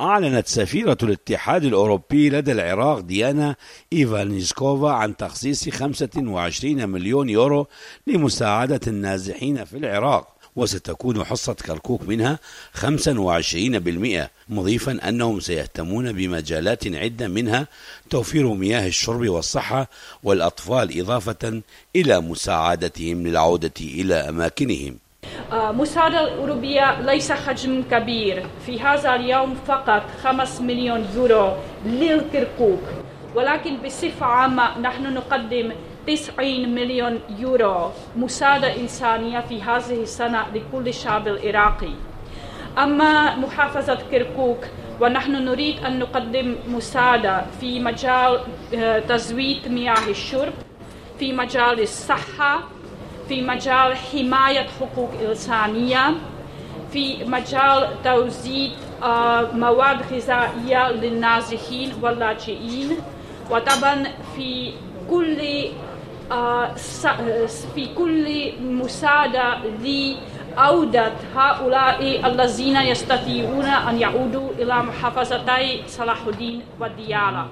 أعلنت سفيرة الاتحاد الأوروبي لدى العراق ديانا إيفانيسكوفا عن تخصيص 25 مليون يورو لمساعدة النازحين في العراق وستكون حصة كركوك منها 25% مضيفا أنهم سيهتمون بمجالات عدة منها توفير مياه الشرب والصحة والأطفال إضافة إلى مساعدتهم للعودة إلى أماكنهم. مساعدة الأوروبية ليس حجم كبير. في هذا اليوم فقط 5 مليون يورو للكركوك ولكن بصفة عامة نحن نقدم 90 مليون يورو مساعدة إنسانية في هذه السنة لكل الشعب العراقي. أما محافظة كركوك ونحن نريد أن نقدم مساعدة في مجال تزويد مياه الشرب في مجال الصحة في مجال حماية حقوق إنسانية في مجال توزيع مواد غذائية للنازحين واللاجئين وطبعا في كل في كل مساعدة لعودة هؤلاء الذين يستطيعون أن يعودوا إلى محافظتي صلاح الدين والديالى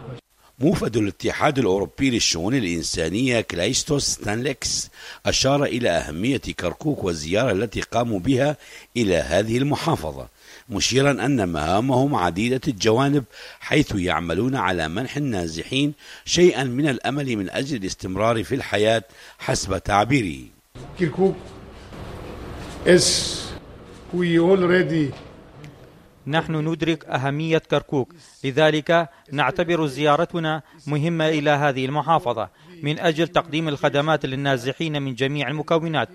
موفد الاتحاد الأوروبي للشؤون الإنسانية كلايستوس ستانليكس أشار إلى أهمية كركوك والزيارة التي قاموا بها إلى هذه المحافظة مشيرا أن مهامهم عديدة الجوانب حيث يعملون على منح النازحين شيئا من الأمل من أجل الاستمرار في الحياة حسب تعبيره كركوك is we already نحن ندرك أهمية كركوك. لذلك نعتبر زيارتنا مهمة إلى هذه المحافظة من أجل تقديم الخدمات للنازحين من جميع المكونات.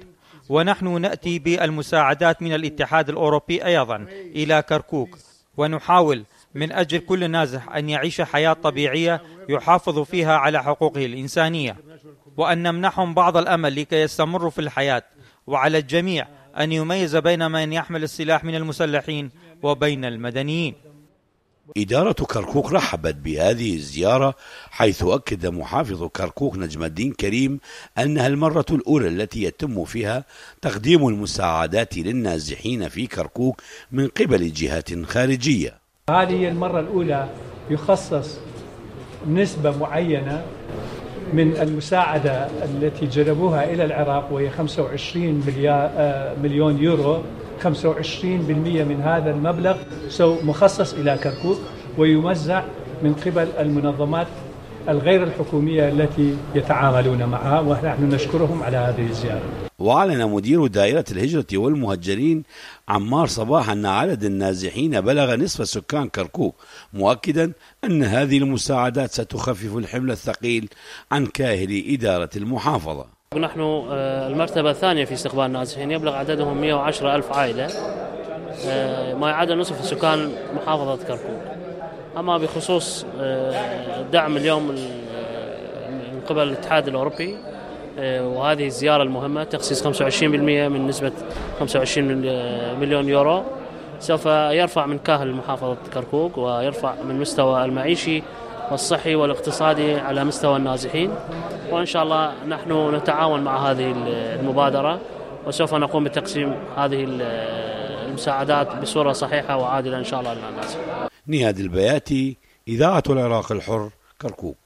ونحن نأتي بالمساعدات من الاتحاد الأوروبي أيضا إلى كركوك. ونحاول من أجل كل نازح أن يعيش حياة طبيعية يحافظ فيها على حقوقه الإنسانية. وأن نمنحهم بعض الأمل لكي يستمروا في الحياة. وعلى الجميع أن يميز بين من يحمل السلاح من المسلحين وبين المدنيين. إدارة كركوك رحبت بهذه الزيارة حيث أكد محافظ كركوك نجم الدين كريم أنها المرة الأولى التي يتم فيها تقديم المساعدات للنازحين في كركوك من قبل جهات خارجية. هذه المرة الأولى يخصص نسبة معينة من المساعدة التي جلبوها إلى العراق وهي 25 مليون يورو. 25% من هذا المبلغ مخصص إلى كركوك ويوزع من قبل المنظمات الغير الحكومية التي يتعاملون معها ونحن نشكرهم على هذه الزيارة. وأعلن مدير دائرة الهجرة والمهجرين عمار صباح أن عدد النازحين بلغ نصف سكان كركوك مؤكدا أن هذه المساعدات ستخفف الحمل الثقيل عن كاهل إدارة المحافظة. نحن المرتبة الثانية في استقبال النازحين يبلغ عددهم 110 ألف عائلة. ما يعادل نصف سكان محافظة كركوك. أما بخصوص الدعم اليوم من قبل الاتحاد الأوروبي وهذه الزيارة المهمة تخصيص 25% من نسبة 25 مليون يورو. سوف يرفع من كاهل محافظة كركوك ويرفع من مستوى المعيشي والصحي والاقتصادي على مستوى النازحين. وإن شاء الله نحن نتعاون مع هذه المبادرة وسوف نقوم بتقسيم هذه المساعدات بصورة صحيحة وعادلة إن شاء الله للناس. نياد البياتي إذاعة العراق الحر كركوك.